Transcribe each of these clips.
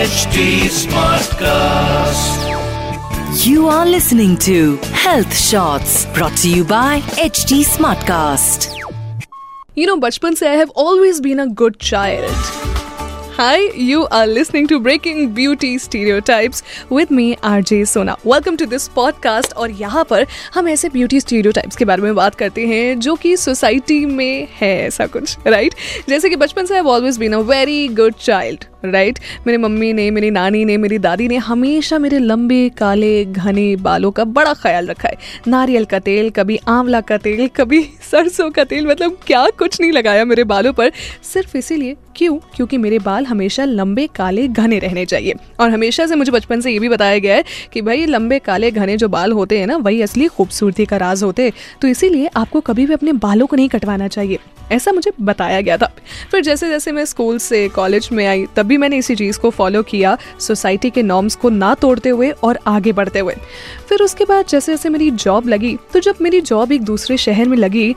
HD Smartcast. You are listening to Health Shots brought to you by HT Smartcast. You know, बचपन से I have always been a good child. Hi, you are listening to Breaking Beauty Stereotypes with me, RJ Sona. Welcome to this podcast और यहाँ पर हम ऐसे beauty stereotypes के बारे में बात करते हैं जो कि सोसाइटी में है ऐसा कुछ राइट right? जैसे कि बचपन से I always been a very good child right मेरी मम्मी ने, मेरी नानी ने, मेरी दादी ने हमेशा मेरे लंबे, काले, घने बालों का बड़ा ख्याल रखा है। नारियल का तेल, कभी आंवला का तेल, कभी सरसों का तेल मतलब क्या कुछ नहीं लगाया मेरे बालों पर। सिर्फ़ इसीलिए, क्यों? क्योंकि मेरे बाल हमेशा लंबे, काले, घने रहने चाहिए। और हमेशा से मुझे बचपन से ये भी बताया गया है कि भाई लंबे, काले, घने जो बाल होते हैं ना, वही असली खूबसूरती का राज होते तो इसीलिए आपको कभी भी अपने बालों को नहीं कटवाना चाहिए। ऐसा मुझे बताया गया था। फिर जैसे जैसे मैं स्कूल से, कॉलेज में आई, तब भी मैंने इसी चीज़ को फॉलो किया सोसाइटी के नॉर्म्स को ना तोड़ते हुए और आगे बढ़ते हुए। फिर उसके बाद जैसे जैसे मेरी जॉब लगी तो जब मेरी जॉब एक दूसरे शहर में लगी,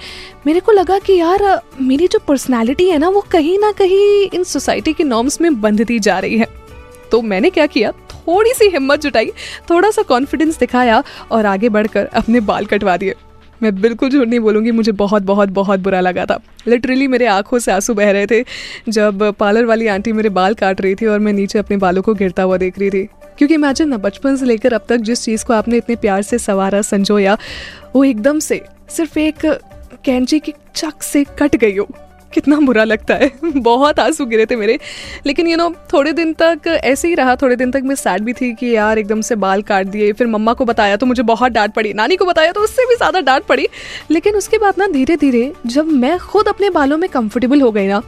मेरे को लगा कि यार, मेरी जो पर्सनैलिटी है ना, वो कहीं ना कहीं इन सोसाइटी के नॉर्म्स में बंधती जा रही है। तो मैंने क्या किया? थोड़ी सी हिम्मत जुटाई, थोड़ा सा कॉन्फिडेंस दिखाया और आगे बढ़कर अपने बाल कटवा दिए। मैं बिल्कुल झूठ नहीं बोलूँगी, मुझे बहुत बहुत बहुत बुरा लगा था। लिटरली मेरे आँखों से आँसू बह रहे थे, जब पार्लर वाली आंटी मेरे बाल काट रही थी और मैं नीचे अपने बालों को गिरता हुआ देख रही थी। क्योंकि इमेजिन ना, बचपन से लेकर अब तक जिस चीज़ को आपने इतने प्यार से संवारा, संजोया, वो एकदम से सिर्फ़ एक कैंची की चक से कट गई हो। कितना बुरा लगता है। बहुत आँसू गिरे थे मेरे। लेकिन यू you नो know, थोड़े दिन तक ऐसे ही रहा। थोड़े दिन तक मैं सैड भी थी कि यार एकदम से बाल काट दिए। फिर मम्मा को बताया तो मुझे बहुत डांट पड़ी। नानी को बताया तो उससे भी ज़्यादा डांट पड़ी। लेकिन उसके बाद ना धीरे धीरे जब मैं खुद अपने बालों में कंफर्टेबल हो गई ना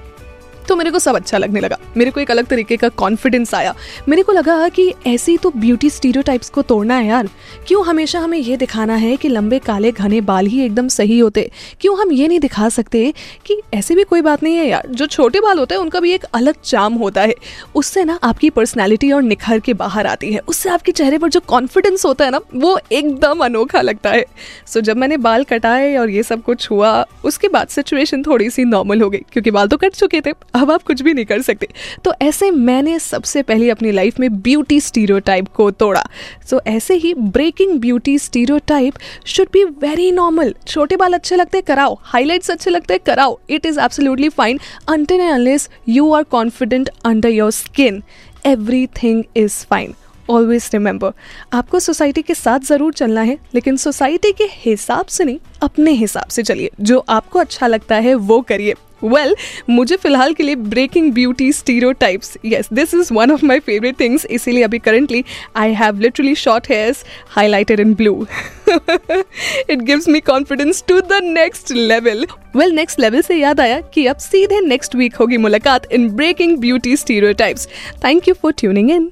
तो मेरे को सब अच्छा लगने लगा। मेरे को एक अलग तरीके का कॉन्फिडेंस आया। मेरे को लगा कि ऐसी तो ब्यूटी स्टीरियोटाइप्स को तोड़ना है यार। क्यों हमेशा हमें ये दिखाना है कि लंबे, काले, घने बाल ही एकदम सही होते? क्यों हम ये नहीं दिखा सकते कि ऐसी भी कोई बात नहीं है यार? जो छोटे बाल होते हैं, उनका भी एक अलग चाम होता है। उससे ना आपकी पर्सनैलिटी और निखर के बाहर आती है। उससे आपके चेहरे पर जो कॉन्फिडेंस होता है ना, वो एकदम अनोखा लगता है। सो जब मैंने बाल कटाए और ये सब कुछ हुआ, उसके बाद सिचुएशन थोड़ी सी नॉर्मल हो गई, क्योंकि बाल तो कट चुके थे। अब आप कुछ भी नहीं कर सकते। तो ऐसे मैंने सबसे पहले अपनी लाइफ में ब्यूटी स्टीरियोटाइप को तोड़ा। सो so, ऐसे ही breaking beauty stereotype should be very normal छोटे बाल अच्छे लगते हैं कराओ। हाईलाइट्स अच्छे लगते हैं कराओ। It is absolutely fine until unless you are confident under your skin everything is fine always remember आपको सोसाइटी के साथ ज़रूर चलना है लेकिन सोसाइटी के हिसाब से नहीं अपने हिसाब से चलिए। जो आपको अच्छा लगता है वो करिए। वेल well, मुझे फ़िलहाल के लिए breaking beauty stereotypes yes this is one of my favourite things इसीलिए अभी currently I have literally short hairs highlighted in blue it gives me confidence to the next level well next level से याद आया कि अब सीधे next week होगी मुलाकात in breaking beauty stereotypes thank you for tuning in